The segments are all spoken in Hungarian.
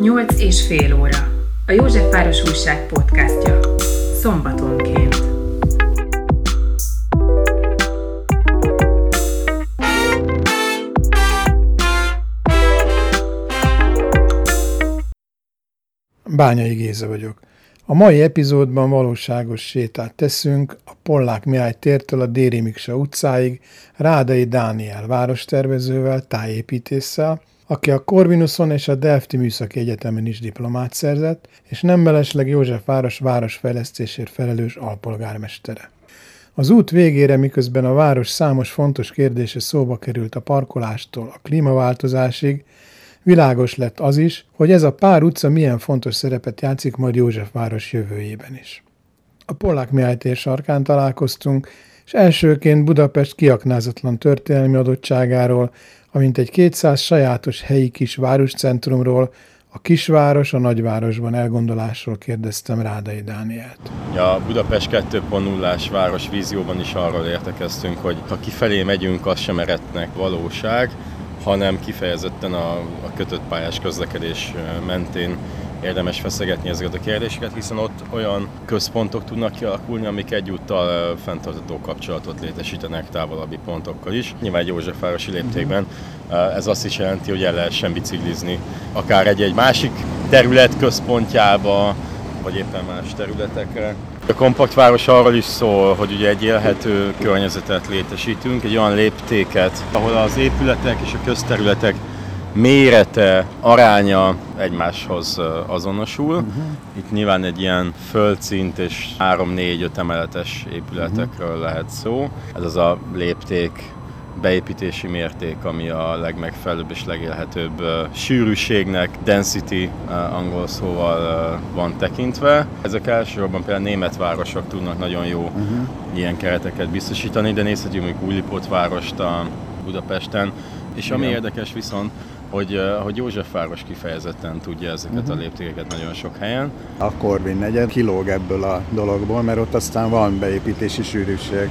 Nyolc és fél óra. A Józsefváros Újság podcastja. Szombatonként. Bányai Géza vagyok. A mai epizódban valóságos sétát teszünk a Pollák Mihály tértől a Déri Miksa utcáig Rádai Dániel várostervezővel, tájépítéssel, aki a Corvinuson és a Delfti Műszaki Egyetemen is diplomát szerzett, és nem mellesleg József város városfejlesztésért felelős alpolgármestere. Az út végére, miközben a város számos fontos kérdése szóba került a parkolástól a klímaváltozásig, világos lett az is, hogy ez a pár utca milyen fontos szerepet játszik majd Józsefváros jövőjében is. A Pollák Mihály tér sarkán találkoztunk, és elsőként Budapest kiaknázatlan történelmi adottságáról, amint egy 200 sajátos helyi kis városcentrumról, a kisváros a nagyvárosban elgondolásról kérdeztem Rádai Dánielt. A Budapest 2.0-ás város vízióban is arról értekeztünk, hogy ha kifelé megyünk, az sem eretnek valóság, hanem kifejezetten a, a kötött pályás közlekedés mentén érdemes feszegetni ezeket a kérdéseket, hiszen ott olyan központok tudnak kialakulni, amik egyúttal fenntartató kapcsolatot létesítenek távolabbi pontokkal is. Nyilván egy Józsefvárosi léptékben ez azt is jelenti, hogy el lehessen biciklizni akár egy-egy másik terület központjába, vagy éppen más területekre. A kompakt város arról is szól, hogy ugye egy élhető környezetet létesítünk, egy olyan léptéket, ahol az épületek és a közterületek mérete, aránya egymáshoz azonosul. Uh-huh. Itt nyilván egy ilyen földszint és 3-4-5 emeletes épületekről uh-huh. lehet szó. Ez az a lépték beépítési mérték, ami a legmegfelelőbb és legélhetőbb uh, sűrűségnek, density uh, angol szóval uh, van tekintve. Ezek elsősorban például német városok tudnak nagyon jó uh-huh. ilyen kereteket biztosítani, de nézhetjük mondjuk Újlipót várost a Budapesten, és Igen. ami érdekes viszont, hogy, hogy Józsefváros kifejezetten tudja ezeket uh-huh. a mhm. léptékeket nagyon sok helyen. A Corvin negyed kilóg ebből a dologból, mert ott aztán van beépítési sűrűség.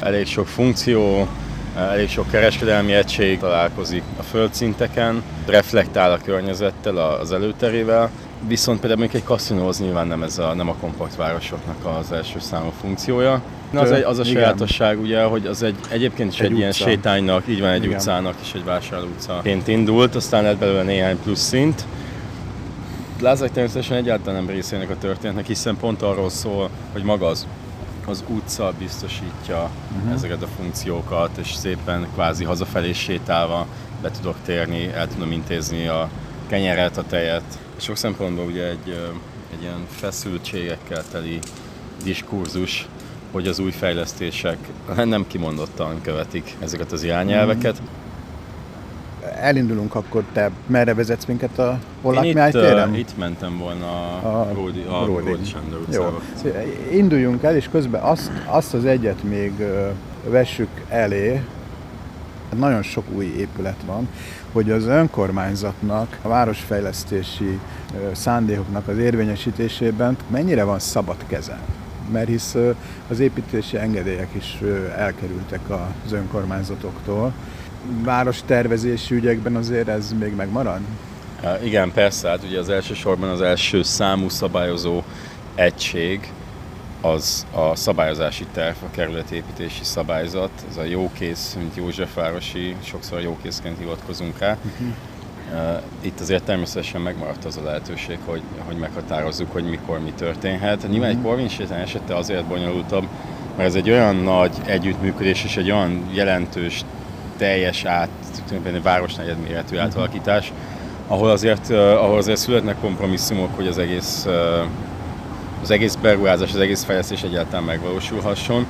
Elég sok funkció, elég sok kereskedelmi egység találkozik a földszinteken, reflektál a környezettel, az előterével, viszont például egy kaszinóhoz nyilván nem, ez a, nem a kompakt városoknak az első számú funkciója. Az, egy, az a sajátosság, ugye, hogy az egy, egyébként is egy, egy ilyen sétánynak, így van egy Igen. utcának és egy vásárló utcaként indult, aztán lett belőle néhány plusz szint. Lázak természetesen egyáltalán nem részének a történetnek, hiszen pont arról szól, hogy maga az az utca biztosítja uh-huh. ezeket a funkciókat, és szépen kvázi hazafelé sétálva be tudok térni, el tudom intézni a kenyeret, a tejet. Sok szempontból ugye egy, egy ilyen feszültségekkel teli diskurzus, hogy az új fejlesztések nem kimondottan követik ezeket az irányelveket. Uh-huh elindulunk, akkor te merre vezetsz minket a Pollák Én itt, uh, itt mentem volna a, Ródi, a Ródi. Ródi Sándor utcába. Jó. Induljunk el, és közben azt, azt az egyet még vessük elé, nagyon sok új épület van, hogy az önkormányzatnak, a városfejlesztési szándékoknak az érvényesítésében mennyire van szabad keze. Mert hisz az építési engedélyek is elkerültek az önkormányzatoktól, várostervezési ügyekben azért ez még megmarad? Igen, persze, hát ugye az elsősorban az első számú szabályozó egység az a szabályozási terv, a kerületépítési szabályzat, ez a jókész, mint Józsefvárosi, sokszor jókészként hivatkozunk rá. Uh-huh. Itt azért természetesen megmaradt az a lehetőség, hogy, hogy meghatározzuk, hogy mikor mi történhet. Nyilván egy mhm. Corvin esete azért bonyolultabb, mert ez egy olyan nagy együttműködés és egy olyan jelentős teljes át, városnegyed méretű átalakítás, ahol azért, ahol azért születnek kompromisszumok, hogy az egész, az egész beruházás, az egész fejlesztés egyáltalán megvalósulhasson.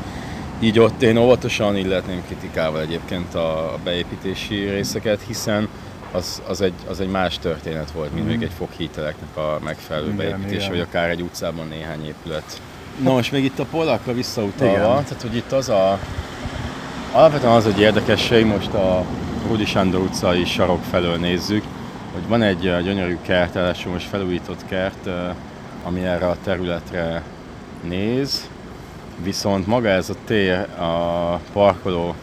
Így ott én óvatosan illetném kritikával egyébként a beépítési részeket, hiszen az, az, egy, az egy más történet volt, mint mm. még egy foghíteleknek a megfelelő igen, beépítése, igen. vagy akár egy utcában néhány épület. Na most még itt a polakra visszautalva, igen. tehát hogy itt az a, Alapvetően az egy érdekesség, most a Rudi Sándor utcai sarok felől nézzük, hogy van egy gyönyörű kert, első most felújított kert, ami erre a területre néz, viszont maga ez a tér a parkoló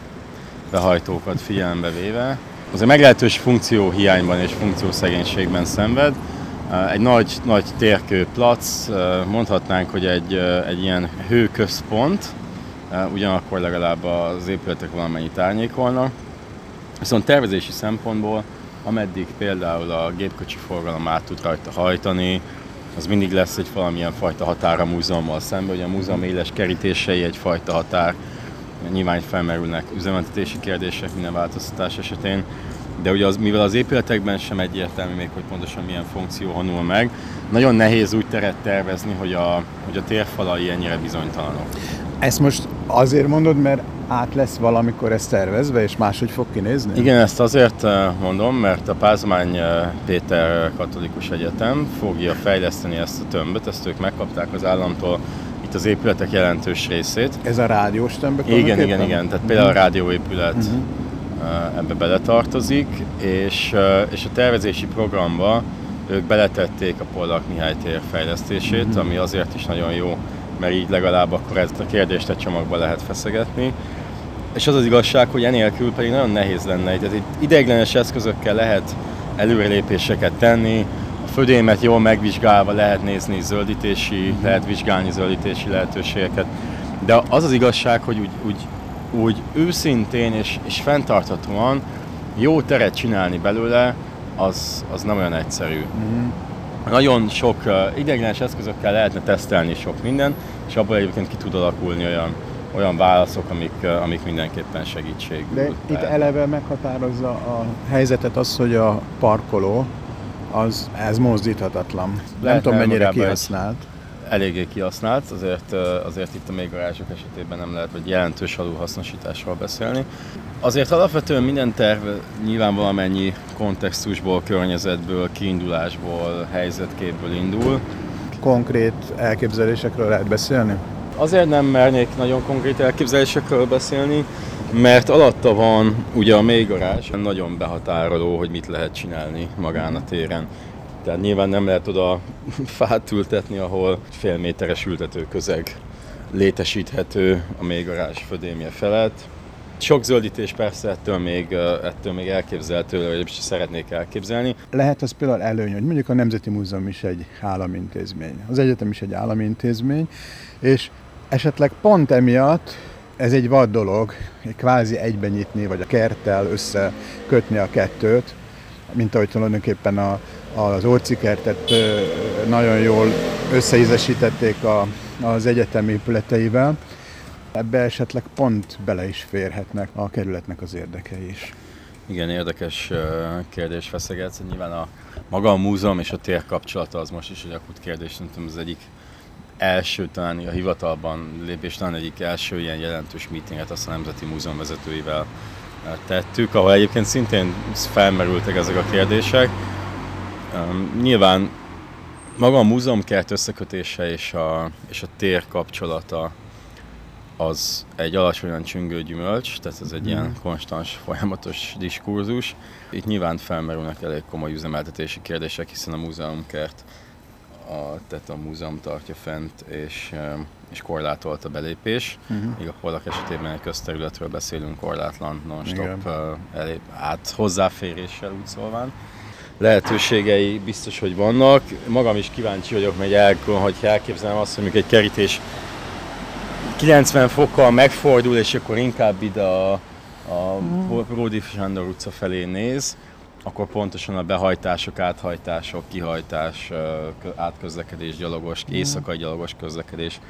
behajtókat figyelembe véve, az egy meglehetős funkció hiányban és funkció szegénységben szenved. Egy nagy, nagy térkőplac, mondhatnánk, hogy egy, egy ilyen hőközpont, ugyanakkor legalább az épületek valamennyit árnyékolnak. Viszont tervezési szempontból, ameddig például a gépkocsi forgalom át tud rajta hajtani, az mindig lesz egy valamilyen fajta határ a múzeummal szemben, hogy a múzeum éles kerítései egyfajta határ, nyilván felmerülnek üzemeltetési kérdések minden változtatás esetén, de ugye az, mivel az épületekben sem egyértelmű még, hogy pontosan milyen funkció honul meg, nagyon nehéz úgy teret tervezni, hogy a, hogy a térfalai ennyire bizonytalanok. Ezt most azért mondod, mert át lesz valamikor ezt tervezve, és máshogy fog kinézni? Igen, ezt azért eh, mondom, mert a Pázmány eh, Péter Katolikus Egyetem fogja fejleszteni ezt a tömböt, ezt ők megkapták az államtól itt az épületek jelentős részét. Ez a rádiós tömbök? Igen, igen, igen. Tehát például a rádióépület uh-huh. ebbe beletartozik, és, és a tervezési programba ők beletették a Pollak Mihály tér fejlesztését, uh-huh. ami azért is nagyon jó, mert így legalább akkor ezt a kérdést egy csomagba lehet feszegetni. És az az igazság, hogy enélkül pedig nagyon nehéz lenne. Tehát itt ideiglenes eszközökkel lehet előrelépéseket tenni, födémet jól megvizsgálva lehet nézni zöldítési, lehet vizsgálni zöldítési lehetőségeket. De az az igazság, hogy úgy, úgy, úgy őszintén és, és fenntarthatóan jó teret csinálni belőle, az, az nem olyan egyszerű. Mm-hmm. Nagyon sok uh, ideiglenes eszközökkel lehetne tesztelni sok minden, és abból egyébként ki tud alakulni olyan, olyan válaszok, amik, uh, amik mindenképpen segítség. De itt eleve meghatározza a helyzetet az, hogy a parkoló az ez mozdíthatatlan. Lehet nem tudom mennyire kihasznált. Eléggé kihasznált, azért, azért itt a még garázsok esetében nem lehet, hogy jelentős alulhasznosításról beszélni. Azért alapvetően minden terv nyilván valamennyi kontextusból, környezetből, kiindulásból, helyzetképből indul. Konkrét elképzelésekről lehet beszélni? Azért nem mernék nagyon konkrét elképzelésekről beszélni, mert alatta van ugye a mély garázs, nagyon behatároló, hogy mit lehet csinálni magán a téren. Tehát nyilván nem lehet oda fát ültetni, ahol fél méteres ültető közeg létesíthető a mély garázs födémje felett. Sok zöldítés persze ettől még, ettől még elképzelhető, vagy is szeretnék elképzelni. Lehet az például előny, hogy mondjuk a Nemzeti Múzeum is egy államintézmény, az egyetem is egy államintézmény, és esetleg pont emiatt ez egy vad dolog, kvázi egyben nyitni, vagy a kerttel összekötni a kettőt, mint ahogy tulajdonképpen a, az orcikertet nagyon jól összeízesítették a, az egyetem épületeivel. Ebbe esetleg pont bele is férhetnek a kerületnek az érdekei is. Igen, érdekes kérdés feszegetsz. Nyilván a maga a múzeum és a tér kapcsolata az most is egy akut kérdés, szerintem az egyik első, talán a hivatalban lépés, talán egyik első ilyen jelentős meetinget azt a Nemzeti Múzeum vezetőivel eh, tettük, ahol egyébként szintén felmerültek ezek a kérdések. Nyilván maga a múzeumkert összekötése és a, és a tér kapcsolata az egy alacsonyan csüngő gyümölcs, tehát ez egy ilyen konstans, folyamatos diskurzus. Itt nyilván felmerülnek elég komoly üzemeltetési kérdések, hiszen a múzeumkert a, tehát a múzeum tartja fent, és, és korlátolt a belépés. Uh-huh. Míg a Pollak esetében egy közterületről beszélünk korlátlan, non-stop elé, át hozzáféréssel úgy szólván. Lehetőségei biztos, hogy vannak. Magam is kíváncsi vagyok, hogy, el, hogy elképzelem azt, hogy egy kerítés 90 fokkal megfordul, és akkor inkább ide a, a uh-huh. Ródi Sándor utca felé néz, akkor pontosan a behajtások, áthajtások, kihajtás, átközlekedés, gyalogos, mm. éjszakai gyalogos közlekedés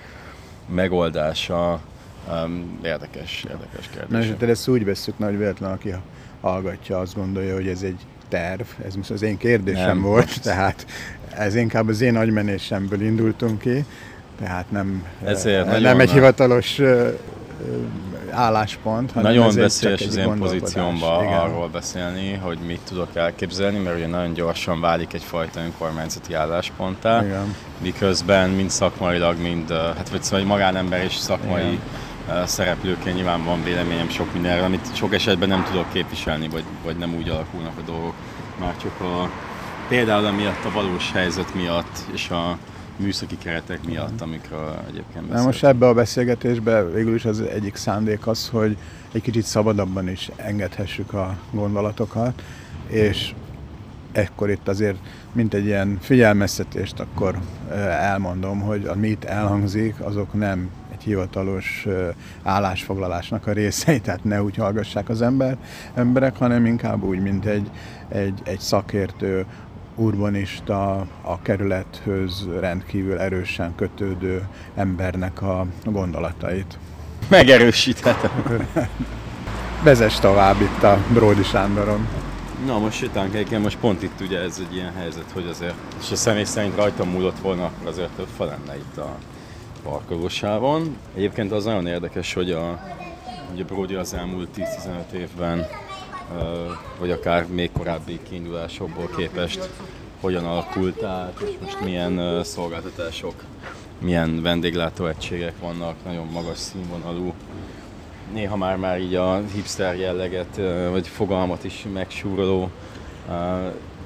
megoldása um, érdekes, érdekes kérdés. Na és ezt úgy veszük, nagy véletlen, aki hallgatja, azt gondolja, hogy ez egy terv, ez most az én kérdésem nem, volt, most. tehát ez inkább az én agymenésemből indultunk ki, tehát nem, Ezért nem egy hivatalos álláspont. Nagyon veszélyes az én pozíciómban arról beszélni, hogy mit tudok elképzelni, mert ugye nagyon gyorsan válik egyfajta önkormányzati állásponttá, Igen. miközben mind szakmailag, mind, hát vagy szóval magánember és szakmai Igen. szereplőként nyilván van véleményem sok mindenről, amit sok esetben nem tudok képviselni, vagy, vagy nem úgy alakulnak a dolgok, már csak a például amiatt a valós helyzet miatt, és a, műszaki keretek miatt, amikről egyébként beszéltünk. Na most ebbe a beszélgetésbe végül is az egyik szándék az, hogy egy kicsit szabadabban is engedhessük a gondolatokat, és ekkor itt azért, mint egy ilyen figyelmeztetést, akkor elmondom, hogy ami itt elhangzik, azok nem egy hivatalos állásfoglalásnak a részei, tehát ne úgy hallgassák az ember, emberek, hanem inkább úgy, mint egy, egy, egy szakértő, urbanista, a kerülethöz rendkívül erősen kötődő embernek a gondolatait. Megerősíthetem. Vezess tovább itt a Bródi Sándoron. Na most sétálunk egyébként, most pont itt ugye ez egy ilyen helyzet, hogy azért, és a személy szerint rajtam múlott volna, akkor azért több fa lenne itt a parkolósávon. Egyébként az nagyon érdekes, hogy a, ugye Brody az elmúlt 10-15 évben, vagy akár még korábbi kiindulásokból képest hogyan alakult át, és most milyen szolgáltatások, milyen vendéglátóegységek vannak, nagyon magas színvonalú néha már már így a hipster jelleget, vagy fogalmat is megsúroló,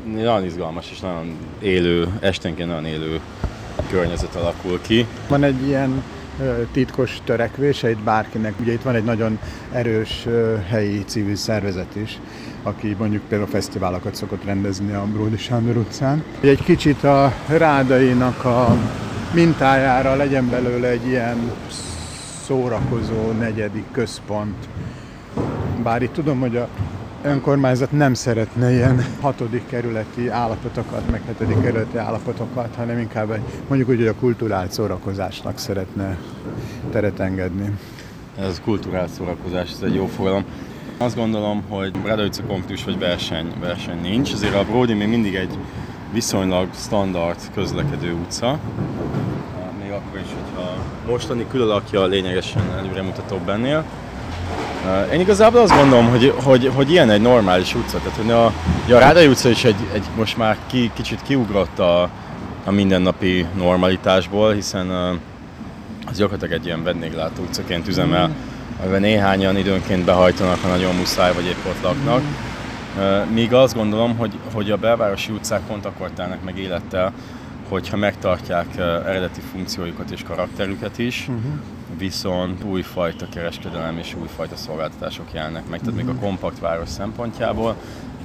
nagyon izgalmas és nagyon élő, esténként nagyon élő környezet alakul ki. Van egy ilyen titkos törekvése itt bárkinek. Ugye itt van egy nagyon erős helyi civil szervezet is, aki mondjuk például fesztiválokat szokott rendezni a Bródi Sándor utcán. Egy kicsit a rádainak a mintájára legyen belőle egy ilyen szórakozó negyedik központ. Bár itt tudom, hogy a önkormányzat nem szeretne ilyen hatodik kerületi állapotokat, meg hetedik kerületi állapotokat, hanem inkább mondjuk úgy, hogy a kulturált szórakozásnak szeretne teret engedni. Ez kulturált szórakozás, ez egy jó fogalom. Azt gondolom, hogy Radajca konfliktus vagy verseny, verseny nincs, azért a Brody még mindig egy viszonylag standard közlekedő utca, még akkor is, hogyha mostani külalakja lényegesen előremutatóbb ennél. Én igazából azt gondolom, hogy, hogy, hogy ilyen egy normális utca, tehát a, a Rádai utca is egy, egy most már ki, kicsit kiugrott a, a mindennapi normalitásból, hiszen az gyakorlatilag egy ilyen vendéglátó utcaként üzemel, amiben néhányan időnként behajtanak, ha nagyon muszáj, vagy épp ott laknak. Míg azt gondolom, hogy, hogy a belvárosi utcák pont akkor telnek meg élettel, hogyha megtartják eredeti funkciójukat és karakterüket is, uh-huh. Viszont újfajta kereskedelem és újfajta szolgáltatások jelennek meg. Tehát még a kompakt város szempontjából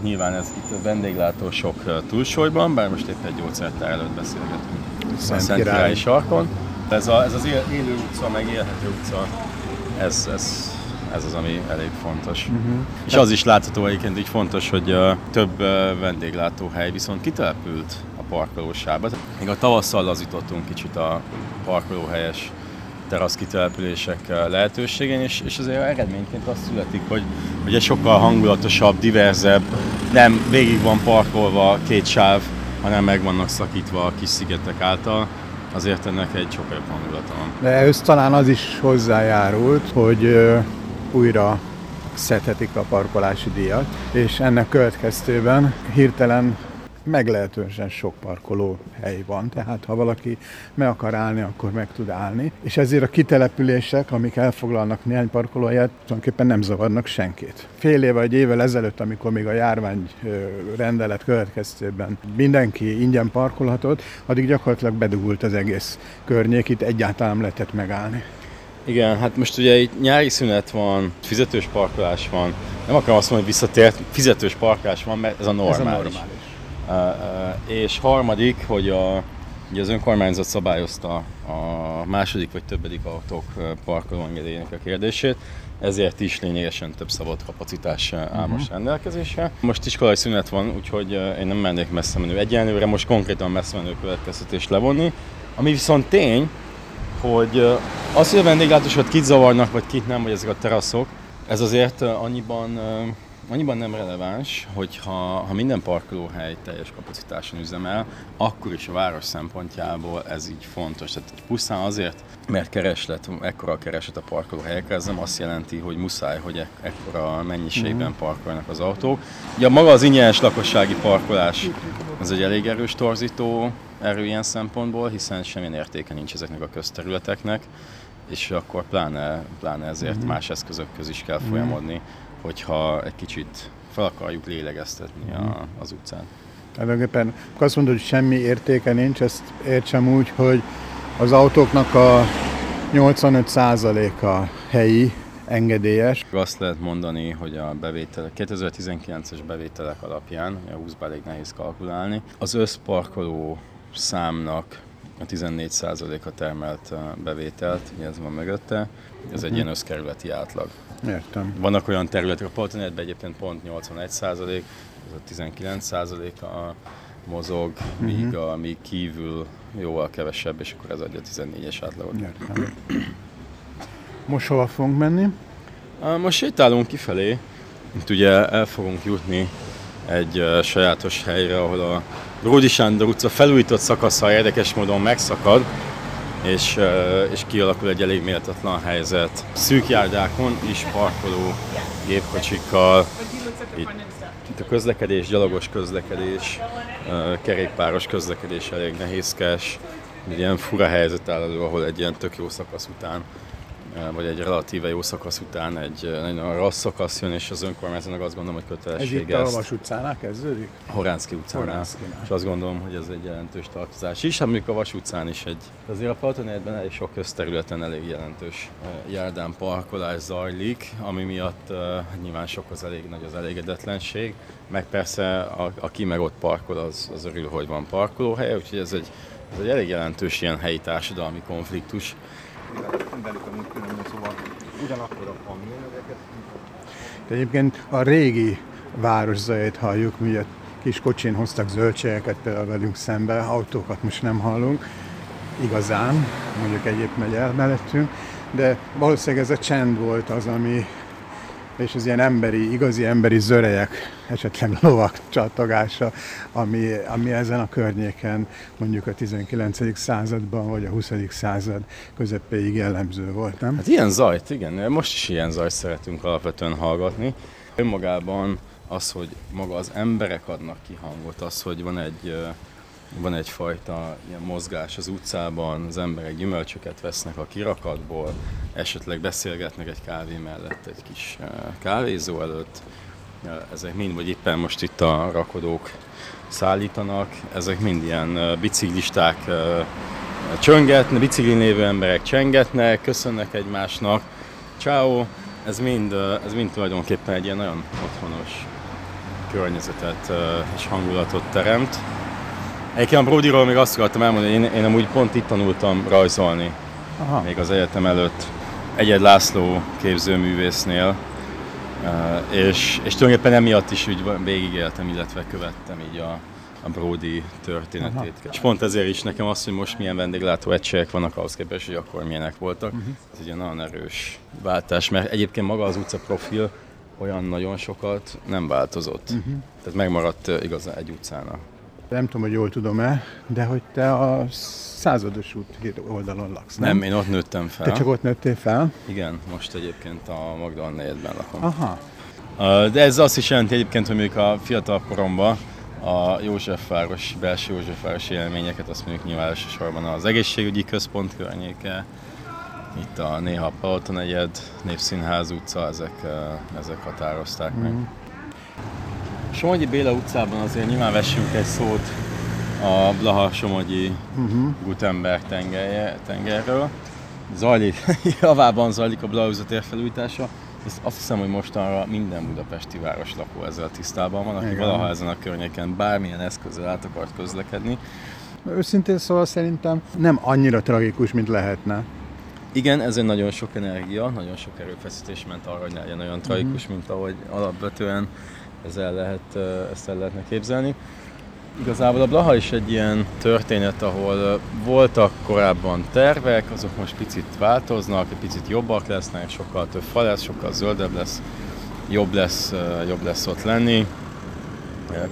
nyilván ez itt a vendéglátósok túlsúlyban, bár most épp egy gyógyszertár előtt beszélgetünk Szent, a Szent Királyi sarkon. Ez, a, ez az élő utca, meg élhető utca, ez, ez, ez az, ami elég fontos. Uh-huh. És az is látható egyébként így fontos, hogy uh, több uh, vendéglátóhely viszont kitelepült parkolósába. Még a tavasszal lazítottunk kicsit a parkolóhelyes terasz kitelepülések lehetőségén, és, és azért eredményként azt születik, hogy, hogy egy sokkal hangulatosabb, diverzebb, nem végig van parkolva két sáv, hanem meg vannak szakítva a kis szigetek által, azért ennek egy sokkal jobb hangulata van. De ez talán az is hozzájárult, hogy újra szedhetik a parkolási díjat, és ennek következtében hirtelen meglehetősen sok parkoló hely van, tehát ha valaki meg akar állni, akkor meg tud állni, és ezért a kitelepülések, amik elfoglalnak néhány parkolóhelyet, tulajdonképpen nem zavarnak senkit. Fél éve vagy évvel ezelőtt, amikor még a járvány rendelet következtében mindenki ingyen parkolhatott, addig gyakorlatilag bedugult az egész környék, itt egyáltalán nem lehetett megállni. Igen, hát most ugye itt nyári szünet van, fizetős parkolás van, nem akarom azt mondani, hogy visszatért, fizetős parkolás van, mert ez a normális. Ez a normális. És harmadik, hogy a, ugye az önkormányzat szabályozta a második vagy többedik autók parkolóengedélyének a kérdését, ezért is lényegesen több szabad kapacitás áll uh-huh. most rendelkezésre. Most iskolai szünet van, úgyhogy én nem mennék messze menő egyenlőre, most konkrétan messze menő következtetést levonni. Ami viszont tény, hogy az, hogy a vendéglátósat kit zavarnak, vagy kit nem, vagy ezek a teraszok, ez azért annyiban annyiban nem releváns, hogy ha, ha minden parkolóhely teljes kapacitáson üzemel, akkor is a város szempontjából ez így fontos. Tehát pusztán azért, mert kereslet, ekkora a kereslet a parkolóhelyekre, ez nem azt jelenti, hogy muszáj, hogy ek- ekkora mennyiségben mhm. parkolnak az autók. Ugye maga az ingyenes lakossági parkolás, az egy elég erős torzító erő ilyen szempontból, hiszen semmilyen értéke nincs ezeknek a közterületeknek, és akkor pláne, pláne ezért uh-huh. más eszközök köz is kell folyamodni hogyha egy kicsit fel akarjuk lélegeztetni a, mhm. az utcán. Tulajdonképpen azt mondod, hogy semmi értéke nincs, ezt értsem úgy, hogy az autóknak a 85%-a helyi, engedélyes. Azt lehet mondani, hogy a bevételek, 2019-es bevételek alapján, a 20 elég nehéz kalkulálni, az összparkoló számnak a 14%-a termelt bevételt, ez van mögötte, ez egy ilyen összkerületi átlag. Értem. Vannak olyan területek, a Poltonetben egyébként pont 81 százalék, ez a 19 százalék a mozog, míg, uh-huh. a, míg kívül jóval kevesebb, és akkor ez adja a 14-es átlagot. Értem. Most hova fogunk menni? Most sétálunk kifelé, itt ugye el fogunk jutni egy uh, sajátos helyre, ahol a Ródi Sándor utca felújított szakasza érdekes módon megszakad, és, és kialakul egy elég méltatlan helyzet. Szűk járdákon is parkoló gépkocsikkal, itt, a közlekedés, gyalogos közlekedés, kerékpáros közlekedés elég nehézkes, egy ilyen fura helyzet áll elő, ahol egy ilyen tök jó szakasz után vagy egy relatíve jó szakasz után egy nagyon rossz szakasz jön, és az önkormányzatnak azt gondolom, hogy kötelessége Ez itt a Vas utcánál kezdődik? Horánszki utcánál. Horánszkinál. És azt gondolom, hogy ez egy jelentős tartozás is. Hát mondjuk a Vas utcán is egy, azért a Palatonegyben elég sok közterületen elég jelentős járdán parkolás zajlik, ami miatt uh, nyilván sok az elég nagy az elégedetlenség, meg persze a, aki meg ott parkol, az, az örül, hogy van parkolóhely, úgyhogy ez egy, ez egy elég jelentős ilyen helyi társadalmi konfliktus velük amúgy különben, szóval ugyanakkor a. De egyébként a régi városzajét halljuk, mi kis kocsin hoztak zöldségeket például velünk szembe, autókat most nem hallunk, igazán, mondjuk egyéb megy el mellettünk, de valószínűleg ez a csend volt az, ami és az ilyen emberi, igazi emberi zörejek, esetleg lovak csatogása, ami, ami ezen a környéken mondjuk a 19. században vagy a 20. század közepéig jellemző volt, nem? Hát ilyen zajt, igen, most is ilyen zajt szeretünk alapvetően hallgatni. Önmagában az, hogy maga az emberek adnak ki hangot, az, hogy van egy van egyfajta ilyen mozgás az utcában, az emberek gyümölcsöket vesznek a kirakatból, esetleg beszélgetnek egy kávé mellett, egy kis eh, kávézó előtt. Eh, ezek mind, vagy éppen most itt a rakodók szállítanak, ezek mind ilyen eh, biciklisták csöngetnek, biciklin lévő emberek csengetnek, köszönnek egymásnak. Ciao, ez mind, ez mind tulajdonképpen egy ilyen nagyon otthonos környezetet és hangulatot teremt. Egyébként a Brodyról még azt akartam elmondani, hogy én, én amúgy pont itt tanultam rajzolni, Aha. még az egyetem előtt. Egyed László képzőművésznél, és, és tulajdonképpen emiatt is úgy végigéltem, illetve követtem így a, a Brody történetét. Aha. És pont ezért is nekem az, hogy most milyen vendéglátó egységek vannak ahhoz képest, hogy akkor milyenek voltak. Uh-huh. Ez egy nagyon erős váltás, mert egyébként maga az utca profil olyan nagyon sokat nem változott. Uh-huh. Tehát megmaradt igazán egy utcának. Nem tudom, hogy jól tudom-e, de hogy te a százados út oldalon laksz, nem? Nem, én ott nőttem fel. Te csak ott nőttél fel? Igen, most egyébként a Magdalena negyedben lakom. Aha. De ez azt is jelenti egyébként, hogy mondjuk a fiatal koromban a Józsefváros, belső Józsefváros élményeket, azt mondjuk nyilván elsősorban az egészségügyi központ környéke, itt a néha Palota negyed, Népszínház utca, ezek, ezek határozták meg. Mhm. Somogyi Béla utcában azért nyilván vessünk egy szót a Blaha-Somogyi uh-huh. Gutenberg tengerje, tengerről. Zajlik, javában zajlik a Blaha tér felújítása. Ezt azt hiszem, hogy mostanra minden budapesti városlakó ezzel tisztában van, aki Igen. valaha ezen a környéken bármilyen eszközzel át akart közlekedni. Őszintén szóval szerintem nem annyira tragikus, mint lehetne. Igen, ez egy nagyon sok energia, nagyon sok erőfeszítés ment arra, hogy legyen olyan tragikus, uh-huh. mint ahogy alapvetően ez el lehet, ezt el lehetne képzelni. Igazából a Blaha is egy ilyen történet, ahol voltak korábban tervek, azok most picit változnak, egy picit jobbak lesznek, sokkal több fa lesz, sokkal zöldebb lesz, jobb lesz, jobb lesz ott lenni.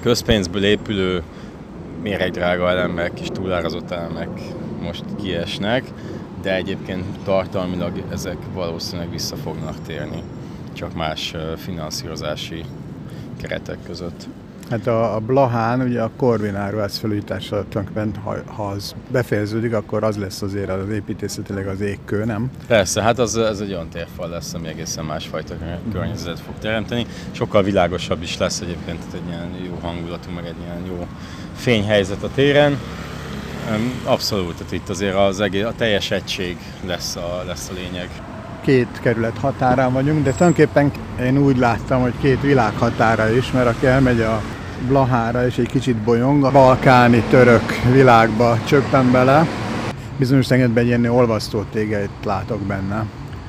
Közpénzből épülő méregdrága elemek és túlárazott elemek most kiesnek, de egyébként tartalmilag ezek valószínűleg vissza fognak térni, csak más finanszírozási keretek között. Hát a, a Blahán, ugye a Corvin áruház felújítása tulajdonképpen, ha, ha az befejeződik, akkor az lesz azért az építészetileg az égkő, nem? Persze, hát az, ez egy olyan térfal lesz, ami egészen másfajta környezetet fog teremteni. Sokkal világosabb is lesz egyébként egy ilyen jó hangulatú, meg egy ilyen jó fényhelyzet a téren. Abszolút, tehát itt azért az egész, a teljes egység lesz a, lesz a lényeg. Két kerület határán vagyunk, de tulajdonképpen én úgy láttam, hogy két világ határa is, mert aki elmegy a Blahára és egy kicsit bolyong, a balkáni török világba csöppen bele, bizonyos tekintetben egy ilyen olvasztó tégeit látok benne.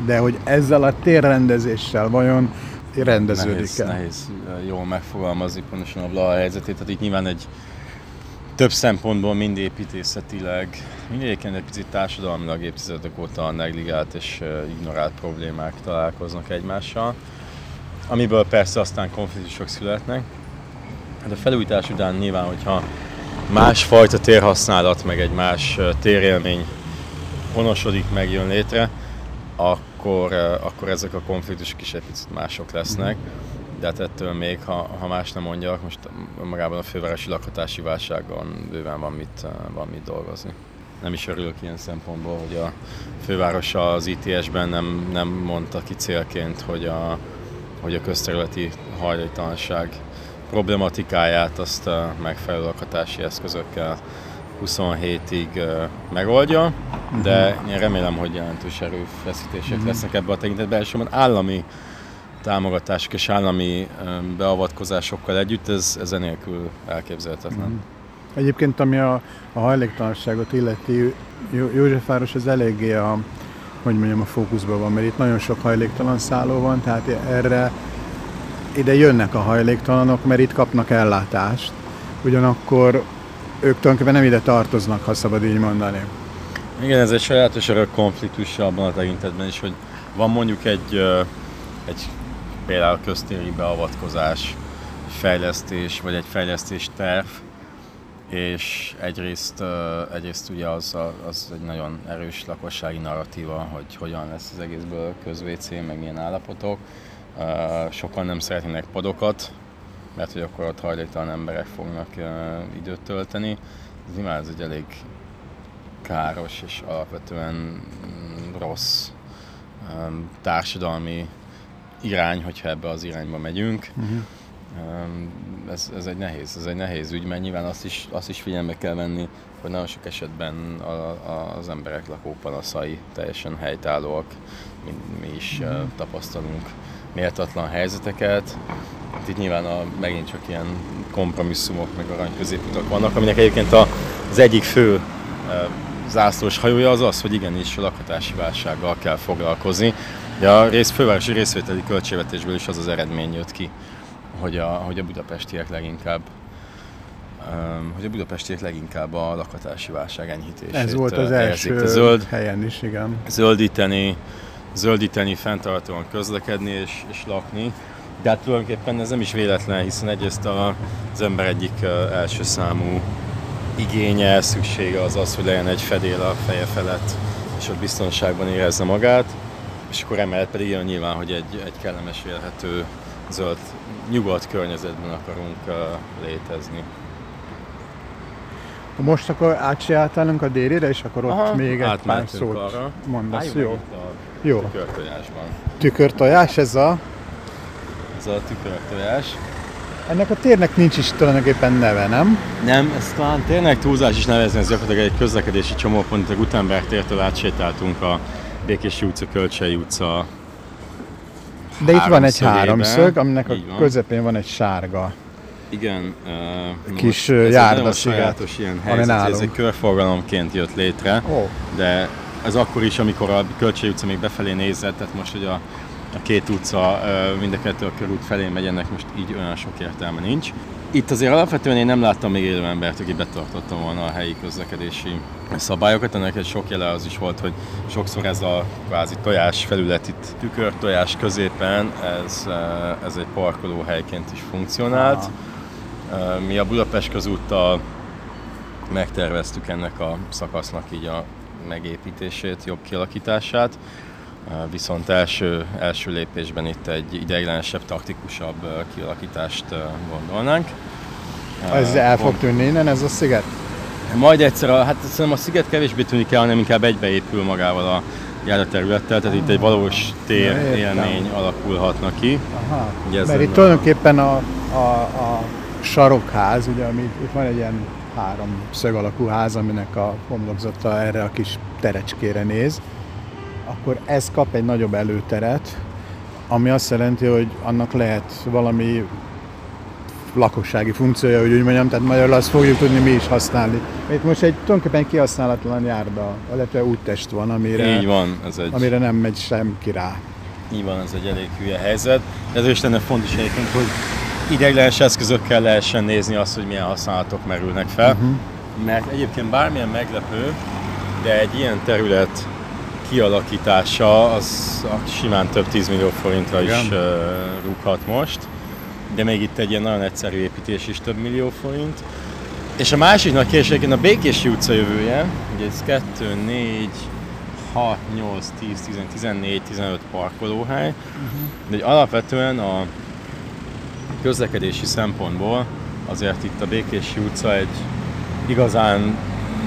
De hogy ezzel a térrendezéssel vajon rendeződik nehéz, nehéz jól megfogalmazni pontosan a Blaha helyzetét. Tehát itt nyilván egy több szempontból mind építészetileg, mind egyébként egy picit társadalmilag évtizedek óta negligált és ignorált problémák találkoznak egymással, amiből persze aztán konfliktusok születnek. Hát a felújítás után nyilván, hogyha másfajta térhasználat, meg egy más térélmény honosodik, meg jön létre, akkor, akkor ezek a konfliktusok is egy picit mások lesznek. De hát ettől még, ha, ha más nem mondjak, most magában a fővárosi lakhatási válságon bőven van mit, van mit dolgozni. Nem is örülök ilyen szempontból, hogy a főváros az ITS-ben nem, nem mondta ki célként, hogy a, hogy a közterületi hajléktalanság problematikáját azt megfelelő lakhatási eszközökkel 27-ig megoldja, de én remélem, hogy jelentős erőfeszítések lesznek ebben a tekintetben, elsősorban állami támogatások és állami beavatkozásokkal együtt, ez, ez enélkül elképzelhetetlen. Egyébként ami a, a hajléktalanságot illeti, Jó- Józsefváros az eléggé a, hogy mondjam, a fókuszban van, mert itt nagyon sok hajléktalan szálló van, tehát erre ide jönnek a hajléktalanok, mert itt kapnak ellátást. Ugyanakkor ők tulajdonképpen nem ide tartoznak, ha szabad így mondani. Igen, ez egy sajátos örök konfliktus abban a tekintetben is, hogy van mondjuk egy, egy például köztéri beavatkozás, fejlesztés, vagy egy fejlesztés terv, és egyrészt, egyrészt ugye az, az egy nagyon erős lakossági narratíva, hogy hogyan lesz az egészből közvécé, meg milyen állapotok. Sokan nem szeretnének padokat, mert hogy akkor ott hajléktalan emberek fognak időt tölteni. Ez nyilván ez egy elég káros és alapvetően mm, rossz társadalmi irány, hogyha ebbe az irányba megyünk. Uh-huh. Ez, ez, egy nehéz, ez egy nehéz ügy, mert nyilván azt is, azt is figyelme kell venni, hogy nagyon sok esetben a, a, az emberek lakópanaszai teljesen helytállóak, mi, mi is uh, tapasztalunk méltatlan helyzeteket. Hát Itt nyilván a, megint csak ilyen kompromisszumok, meg arany középutak vannak, aminek egyébként a, az egyik fő zászlós hajója az az, hogy igenis a lakhatási válsággal kell foglalkozni. Ja, a rész, fővárosi részvételi költségvetésből is az az eredmény jött ki, hogy a, hogy a budapestiek leginkább em, hogy a budapestiek leginkább a lakhatási válság enyhítését Ez volt az érzik. első A zöld, helyen is, igen. zöldíteni, zöldíteni, fenntartóan közlekedni és, és lakni. De hát tulajdonképpen ez nem is véletlen, hiszen egyrészt a, az ember egyik ö, első számú igénye, szüksége az az, hogy legyen egy fedél a feje felett, és ott biztonságban érezze magát. És akkor emellett pedig jön nyilván, hogy egy, egy kellemes, élhető, zöld, nyugodt környezetben akarunk ö, létezni. Most akkor átsétálunk a délire, és akkor ott Aha, még egy pár szót arra. mondasz. Álljunk Jó. Jó. tükörtojásban. Tükörtojás, ez a... Ez a tükörtojás. Ennek a térnek nincs is tulajdonképpen neve, nem? Nem, ez talán tényleg túlzás is nevezni, ez gyakorlatilag egy közlekedési csomópont, a Gutenberg tértől átsétáltunk a Békési utca, Kölcsei utca De itt van egy háromszög, aminek a van. közepén van egy sárga. Igen, uh, Kis, járdasziget, ilyen helyzet, hogy ez nálunk. egy körforgalomként jött létre, Ó, de ez akkor is, amikor a Kölcsei utca még befelé nézett, tehát most, hogy a, a két utca mind a kettő a körút felé megy, ennek most így olyan sok értelme nincs. Itt azért alapvetően én nem láttam még élő embert, aki betartotta volna a helyi közlekedési szabályokat. Ennek egy sok jele az is volt, hogy sokszor ez a kvázi tojás felület itt tükör tojás középen, ez, ez egy parkoló helyként is funkcionált. Ö, Mi a Budapest közúttal megterveztük ennek a szakasznak így a megépítését, jobb kialakítását. Viszont első, első lépésben itt egy ideiglenesebb, taktikusabb kialakítást gondolnánk. Ez el fog tűnni innen, ez a sziget? Majd egyszer, a, hát szerintem a sziget kevésbé tűnik el, hanem inkább egybeépül magával a járdaterülettel, tehát itt egy valós tér Ja, élmény alakulhatna ki. Aha. Ugye Mert itt tulajdonképpen a, a, a sarokház, ugye, ami, itt van egy ilyen három szög alakú ház, aminek a homlokzata erre a kis terecskére néz. Akkor ez kap egy nagyobb előteret, ami azt jelenti, hogy annak lehet valami lakossági funkciója, hogy úgy mondjam, tehát magyarul azt fogjuk tudni mi is használni. Itt most egy tulajdonképpen kihasználatlan járda, illetve úttest van, amire, Így van, ez egy, amire nem megy senki rá. így van, ez egy elég hülye helyzet. Ez is lenne fontos egyébként, hogy ideiglenes eszközökkel lehessen nézni azt, hogy milyen használatok merülnek fel. Uh-huh. Mert egyébként bármilyen meglepő, de egy ilyen terület kialakítása az simán több 10 millió forintra is Igen. uh, rúghat most. De még itt egy ilyen nagyon egyszerű építés is több millió forint. És a másik nagy kérdés egyébként a Békési utca jövője, ugye ez 2, 4, 6, 8, 10, 10, 14, 15 parkolóhely, uh-huh. de alapvetően a közlekedési szempontból azért itt a Békési utca egy igazán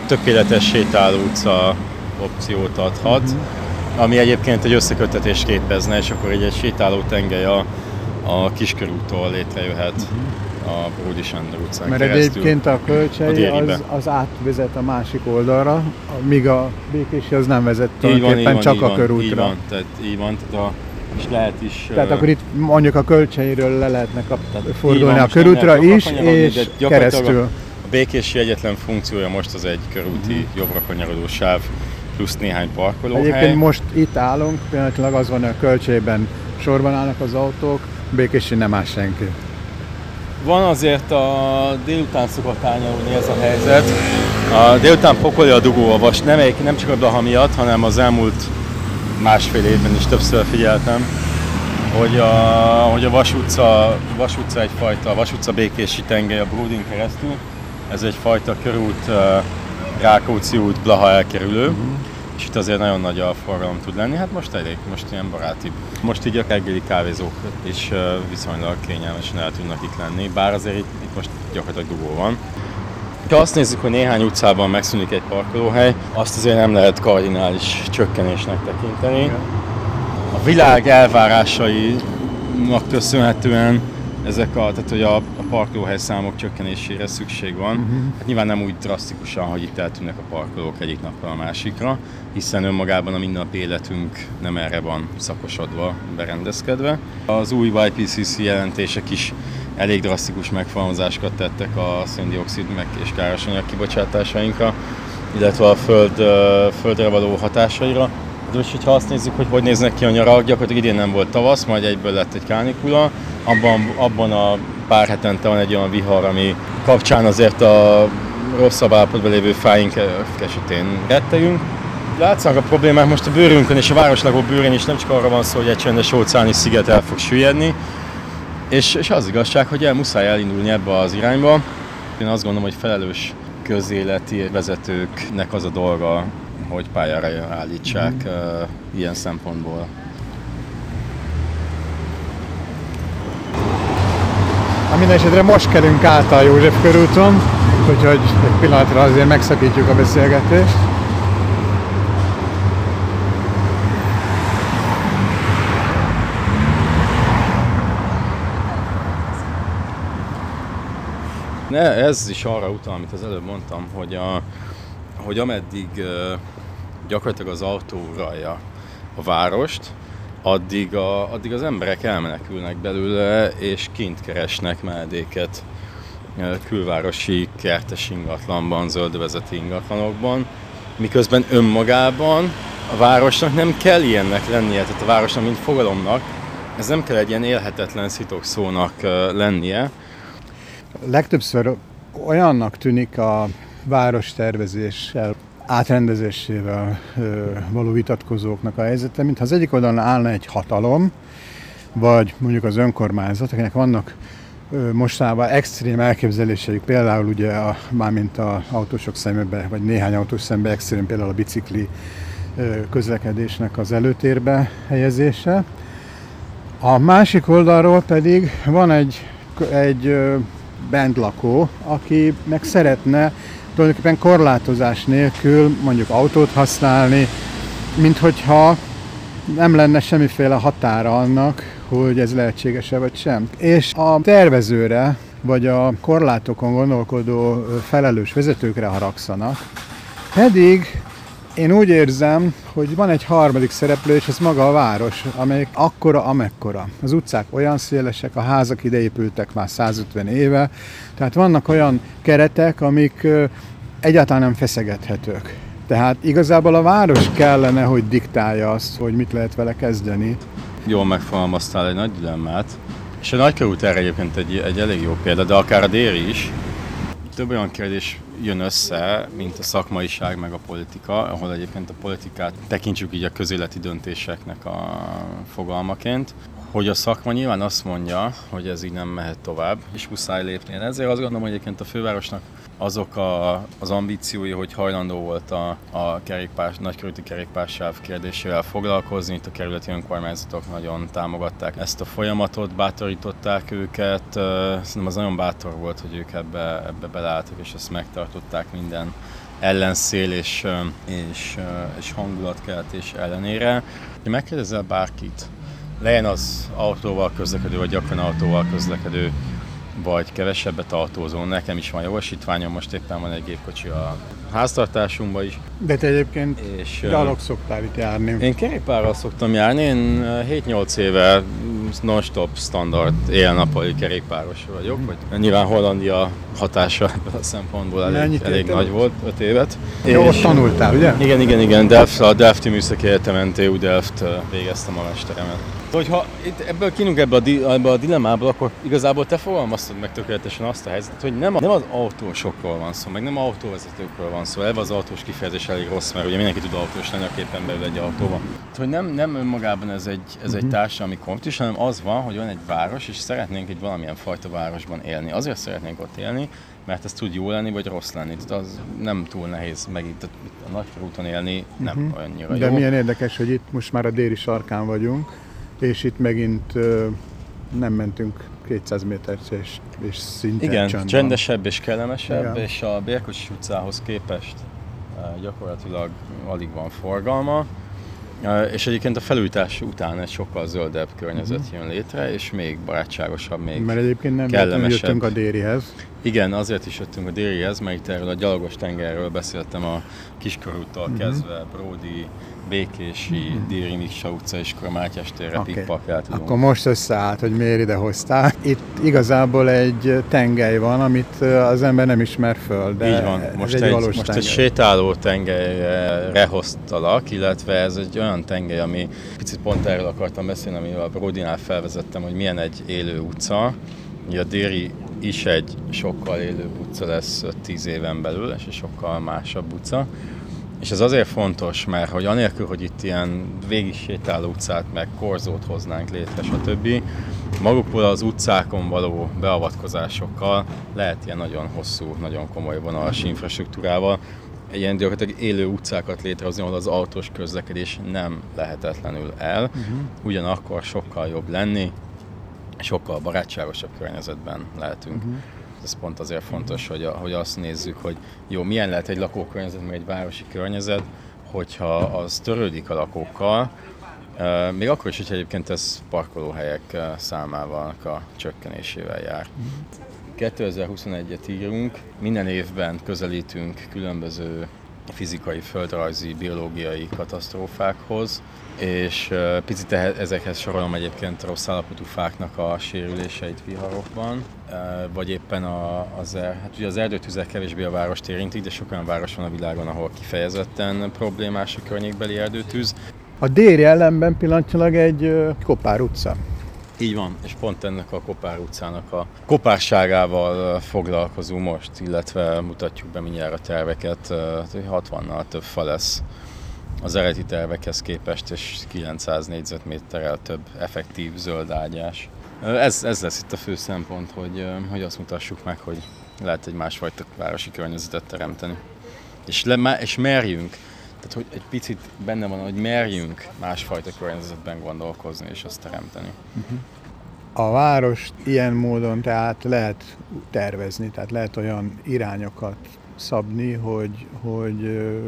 tökéletes sétáló utca opciót adhat, uh-huh. ami egyébként egy összekötetést képezne, és akkor egy, egy sétáló tengely a, a Kiskörútól létrejöhet uh-huh. a Bródi Sándor utcán Mert keresztül. egyébként a a kölcsei délibe. az, az átvezet a másik oldalra, míg a békési az nem vezet így tulajdonképpen van, csak így a van, körútra. Így van, tehát így van, tehát a, és lehet is... Tehát ö, akkor itt mondjuk a kölcseiről le lehetne kap, fordulni van, a körútra is, és keresztül. A Békési egyetlen funkciója most az egy körúti uh-huh. jobbra kanyarodó sáv plusz néhány parkolóhely. Egyébként most itt állunk, pillanatilag az van, hogy a kölcseiben sorban állnak az autók, Békési nem áll senki. Van azért a délután szokott árnyalni ez a helyzet. A délután pokoli a dugó a vas, nem, nem csak a Blaha miatt, hanem az elmúlt másfél évben is többször figyeltem, hogy a, hogy a Vas utca, Vas utca egyfajta, a Vas utca békési tengely a Bródin keresztül, ez egyfajta körút, Rákóczi út, Blaha elkerülő, uh-huh. és itt azért nagyon nagy a forgalom tud lenni, hát most elég, most ilyen baráti. Most így a reggeli kávézók is viszonylag kényelmesen el tudnak itt lenni, bár azért itt, itt most gyakorlatilag dugó van. Ha azt nézzük, hogy néhány utcában megszűnik egy parkolóhely, azt azért nem lehet kardinális csökkenésnek tekinteni. A világ elvárásainak köszönhetően ezek a, tehát hogy a, a parkolóhely számok csökkenésére szükség van. Uh-huh. Hát nyilván nem úgy drasztikusan, hogy itt eltűnnek a parkolók egyik napról a másikra, hiszen önmagában a mindennapi életünk nem erre van szakosodva, berendezkedve. Az új YPCC jelentések is elég drasztikus megfogalmazásokat tettek a széndiokszid meg és károsanyag kibocsátásainkra, illetve a föld, földre való hatásaira. Most, hogyha azt nézzük, hogy hogy néznek ki a nyarak, gyakorlatilag idén nem volt tavasz, majd egyből lett egy kánikula. Abban, abban a pár hetente van egy olyan vihar, ami kapcsán azért a rosszabb állapotban lévő fáink esetén rettegünk. Látszanak a problémák most a bőrünkön és a városlagó bőrén is nem csak arra van szó, hogy egy csendes óceáni sziget el fog süllyedni, és, és az igazság, hogy el muszáj elindulni ebbe az irányba. Én azt gondolom, hogy felelős közéleti vezetőknek az a dolga, hogy pályára állítsák mm. uh, ilyen szempontból. Na minden esetre most kelünk át a József körúton, úgyhogy egy pillanatra azért megszakítjuk a beszélgetést. Ne, ez is arra utal, amit az előbb mondtam, hogy, a, hogy ameddig gyakorlatilag az autó uralja a várost, addig, a, addig az emberek elmenekülnek belőle, és kint keresnek menedéket külvárosi kertes ingatlanban, zöldvezeti ingatlanokban, miközben önmagában a városnak nem kell ilyennek lennie, tehát a városnak, mint fogalomnak, ez nem kell egy ilyen élhetetlen szitokszónak lennie, Legtöbbször olyannak tűnik a várostervezéssel, átrendezésével való vitatkozóknak a helyzete, mintha az egyik oldalon állna egy hatalom, vagy mondjuk az önkormányzat, akinek vannak mostában extrém elképzeléseik, például ugye a, mármint a autósok szemébe, vagy néhány autós szembe extrém, például a bicikli közlekedésnek az előtérbe helyezése. A másik oldalról pedig van egy, egy ö, bentlakó, aki meg szeretne tulajdonképpen korlátozás nélkül mondjuk autót használni, mint hogyha nem lenne semmiféle határa annak, hogy ez lehetséges-e vagy sem. És a tervezőre, vagy a korlátokon gondolkodó felelős vezetőkre haragszanak, pedig Én úgy érzem, hogy van egy harmadik szereplő, és ez maga a város, amelyik akkora, amekkora. Az utcák olyan szélesek, a házak ide épültek már 150 éve, tehát vannak olyan keretek, amik egyáltalán nem feszegethetők. Tehát igazából a város kellene, hogy diktálja azt, hogy mit lehet vele kezdeni. Jól megfogalmaztál egy nagy dilemmát, és a nagykörút erre egyébként egy, egy elég jó példa, de akár a déri is. Több olyan kérdés jön össze, mint a szakmaiság meg a politika, ahol egyébként a politikát tekintsük így a közéleti döntéseknek a fogalmaként, hogy a szakma nyilván azt mondja, hogy ez így nem mehet tovább, és muszáj lépni. Ezért azt gondolom, hogy egyébként a fővárosnak azok a, az ambíciói, hogy hajlandó volt a, a kerékpás, nagykörúti kerékpársáv kérdésével foglalkozni. Itt a kerületi önkormányzatok nagyon támogatták ezt a folyamatot, bátorították őket. Szerintem az nagyon bátor volt, hogy ők ebbe, ebbe beleálltak, és ezt megtartották minden ellenszél és, és, és hangulatkeltés ellenére. Ha megkérdezel bárkit, legyen az autóval közlekedő, vagy gyakran autóval közlekedő, vagy kevesebbet autózó. Nekem is van jogosítványom, most éppen van egy gépkocsi a háztartásunkban is. De te egyébként és, gyalog szoktál itt járni. Én kerékpárral szoktam járni, én 7-8 éve non-stop standard éjjel-nappali kerékpáros vagyok, mm. vagy nyilván Hollandia hatása ebből a szempontból elég, elég nagy volt, 5 évet. Jó, ott tanultál, ugye? Igen, igen, igen, Delft, a Delfti Műszaki Egyetemen, TU Delft végeztem a mesteremet. Hogyha itt ebből kinünk ebbe a, di, ebbe a dilemmából, akkor igazából te fogalmaztad meg tökéletesen azt a helyzetet, hogy nem, a, nem az autósokról van szó, meg nem autóvezetőkről van szó. Ebben az autós kifejezés elég rossz, mert ugye mindenki tud autós lenni, aki éppen belül egy autóban. Hogy nem, nem önmagában ez egy, ez uh-huh. egy mhm. társadalmi konfliktus, hanem az van, hogy van egy város, és szeretnénk egy valamilyen fajta városban élni. Azért szeretnénk ott élni, mert ez tud jó lenni, vagy rossz lenni. Tehát az nem túl nehéz megint a nagykörúton élni, nem uh-huh. annyira De jó. milyen érdekes, hogy itt most már a déli sarkán vagyunk, és itt megint nem mentünk 200 métert, és, és szinte Igen, csendben. csendesebb és kellemesebb, Igen. és a Bérkocsi utcához képest gyakorlatilag alig van forgalma. És egyébként a felújítás után egy sokkal zöldebb környezet uh-huh. jön létre, és még barátságosabb, még Mert egyébként nem kellemesebb. jöttünk a dérihez. Igen, azért is jöttünk a dérihez, mert itt erről a gyalogos tengerről beszéltem a Kiskorúttól uh-huh. kezdve, Bródi, Békési, mm-hmm. Déri Miksa utca és akkor Mátyás térre okay. pikpak Akkor most összeállt, hogy miért ide hoztál. Itt igazából egy tengely van, amit az ember nem ismer föl, de Így van. Most, ez egy, egy, valós most egy sétáló tengelyre hoztalak, illetve ez egy olyan tengely, ami picit pont erről akartam beszélni, amivel a Brodinál felvezettem, hogy milyen egy élő utca. Ugye a Déri is egy sokkal élőbb utca lesz 10 éven belül, és egy sokkal másabb utca. És ez azért fontos, mert hogy anélkül, hogy itt ilyen végig sétáló utcát, meg korzót hoznánk létre, stb. Magukból az utcákon való beavatkozásokkal lehet ilyen nagyon hosszú, nagyon komoly vonalas infrastruktúrával ilyen gyakorlatilag élő utcákat létrehozni, ahol az autós közlekedés nem lehetetlenül el, uh-huh. ugyanakkor sokkal jobb lenni, sokkal barátságosabb környezetben lehetünk. Uh-huh ez pont azért fontos, hogy, a, hogy azt nézzük, hogy jó, milyen lehet egy lakókörnyezet, meg egy városi környezet, hogyha az törődik a lakókkal, még akkor is, hogy egyébként ez parkolóhelyek számával a csökkenésével jár. 2021-et írunk, minden évben közelítünk különböző fizikai, földrajzi, biológiai katasztrófákhoz, és picit ezekhez sorolom egyébként rossz állapotú fáknak a sérüléseit viharokban, vagy éppen a, az, er, hát ugye az erdőtüzek kevésbé a várost érintik, de sok olyan város van a világon, ahol kifejezetten problémás a környékbeli erdőtűz. A déli ellenben pillanatnyilag egy Kopár utca. Így van, és pont ennek a Kopár utcának a kopárságával foglalkozunk most, illetve mutatjuk be mindjárt a terveket, 60-nal több fa lesz az eredeti tervekhez képest, és 900 négyzetméterrel több effektív zöld ágyás. Ez, ez lesz itt a fő szempont, hogy, hogy azt mutassuk meg, hogy lehet egy másfajta városi környezetet teremteni. És, le, és merjünk, tehát hogy egy picit benne van, hogy merjünk másfajta környezetben gondolkozni és azt teremteni. Uh-huh. A várost ilyen módon tehát lehet tervezni, tehát lehet olyan irányokat szabni, hogy, hogy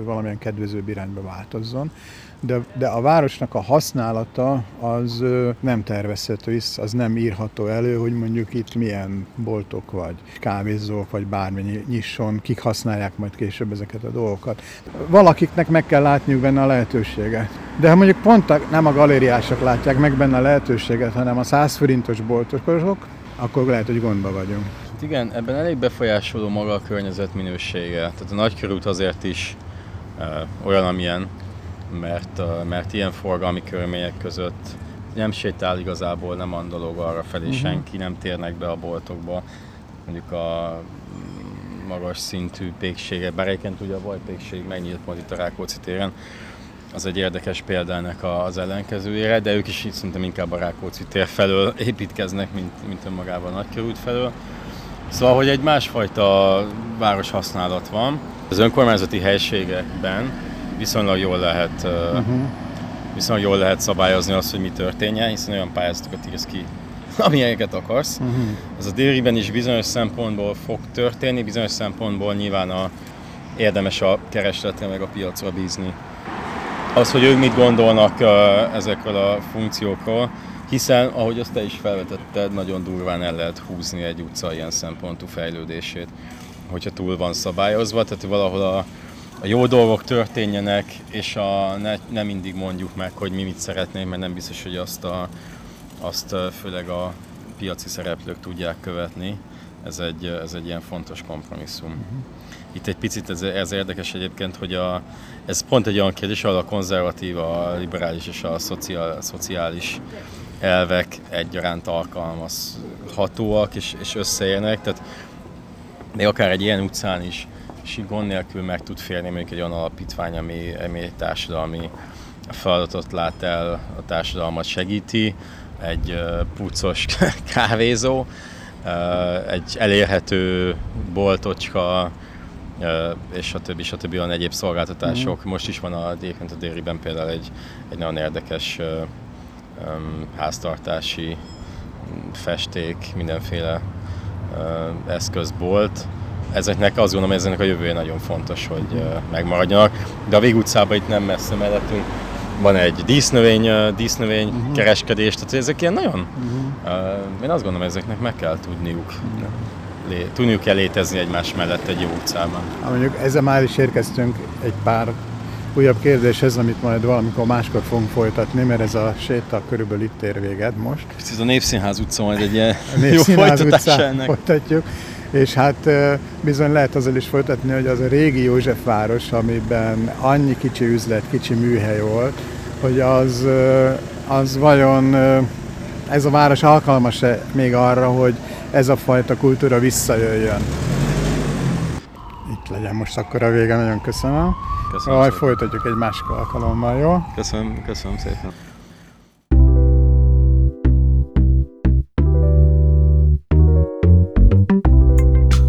valamilyen kedvezőbb irányba változzon de, de a városnak a használata az nem tervezhető, az nem írható elő, hogy mondjuk itt milyen boltok vagy kávézók, vagy bármi nyisson, kik használják majd később ezeket a dolgokat. Valakiknek meg kell látniuk benne a lehetőséget. De ha mondjuk pont a, nem a galériások látják meg benne a lehetőséget, hanem a 100 forintos boltosok, akkor lehet, hogy gondba vagyunk. Hát igen, ebben elég befolyásoló maga a környezet minősége. Tehát a nagykörút azért is olyan, amilyen mert, mert ilyen forgalmi körülmények között nem sétál igazából, nem andalog arra felé uh-huh. senki, nem térnek be a boltokba. Mondjuk a magas szintű pékségek, bár egyébként ugye a vajpékség megnyílt majd itt a Rákóczi téren, az egy érdekes példa ennek az ellenkezőjére, de ők is szerintem inkább a Rákóczi tér felől építkeznek, mint, mint önmagában a Nagykörút felől. Szóval, hogy egy másfajta városhasználat van. Az önkormányzati helységekben viszonylag jól lehet uh-huh. viszonylag jól lehet szabályozni azt, hogy mi történjen, hiszen olyan pályázatokat írsz ki, amilyeneket akarsz. Uh-huh. Ez a dériben is bizonyos szempontból fog történni, bizonyos szempontból nyilván a, érdemes a keresletre meg a piacra bízni. Az, hogy ők mit gondolnak ezekről a funkciókról, hiszen, ahogy azt te is felvetetted, nagyon durván el lehet húzni egy utca ilyen szempontú fejlődését, hogyha túl van szabályozva, tehát valahol a, a jó dolgok történjenek, és a, ne, nem mindig mondjuk meg, hogy mi mit szeretnénk, mert nem biztos, hogy azt, a, azt főleg a piaci szereplők tudják követni. Ez egy, ez egy ilyen fontos kompromisszum. Uh-huh. Itt egy picit ez, ez érdekes egyébként, hogy a, ez pont egy olyan kérdés, ahol a konzervatív, a liberális és a szociál, szociális elvek egyaránt alkalmazhatóak és, és összeérnek. Tehát még akár egy ilyen utcán is és így gond nélkül meg tud férni mondjuk egy olyan alapítvány, ami, ami egy társadalmi feladatot lát el, a társadalmat segíti, egy pucos kávézó, egy elérhető boltocska, és a többi, a többi olyan egyéb szolgáltatások. Mm. Most is van a, egyébként a Dériben például egy, egy nagyon érdekes um, háztartási festék, mindenféle uh, eszközbolt, ezeknek azt gondolom, hogy ezeknek a jövője nagyon fontos, hogy megmaradjanak. De a Vég utcában itt nem messze mellettünk van egy dísznövény, dísznövény uh-huh. kereskedés, tehát ezek ilyen nagyon, uh-huh. én azt gondolom, ezeknek meg kell tudniuk, lé, tudniuk kell létezni egymás mellett egy jó utcában. Ha mondjuk ezzel már is érkeztünk egy pár újabb kérdéshez, amit majd valamikor máskor fogunk folytatni, mert ez a séta körülbelül itt ér véget most. Ez a Népszínház utca majd egy ilyen jó folytatás ennek. Folytatjuk és hát bizony lehet azzal is folytatni, hogy az a régi Józsefváros, amiben annyi kicsi üzlet, kicsi műhely volt, hogy az, az vajon ez a város alkalmas-e még arra, hogy ez a fajta kultúra visszajöjjön. Itt legyen most akkor a vége, nagyon köszönöm. Köszönöm Majd folytatjuk egy másik alkalommal, jó? Köszönöm, köszönöm szépen.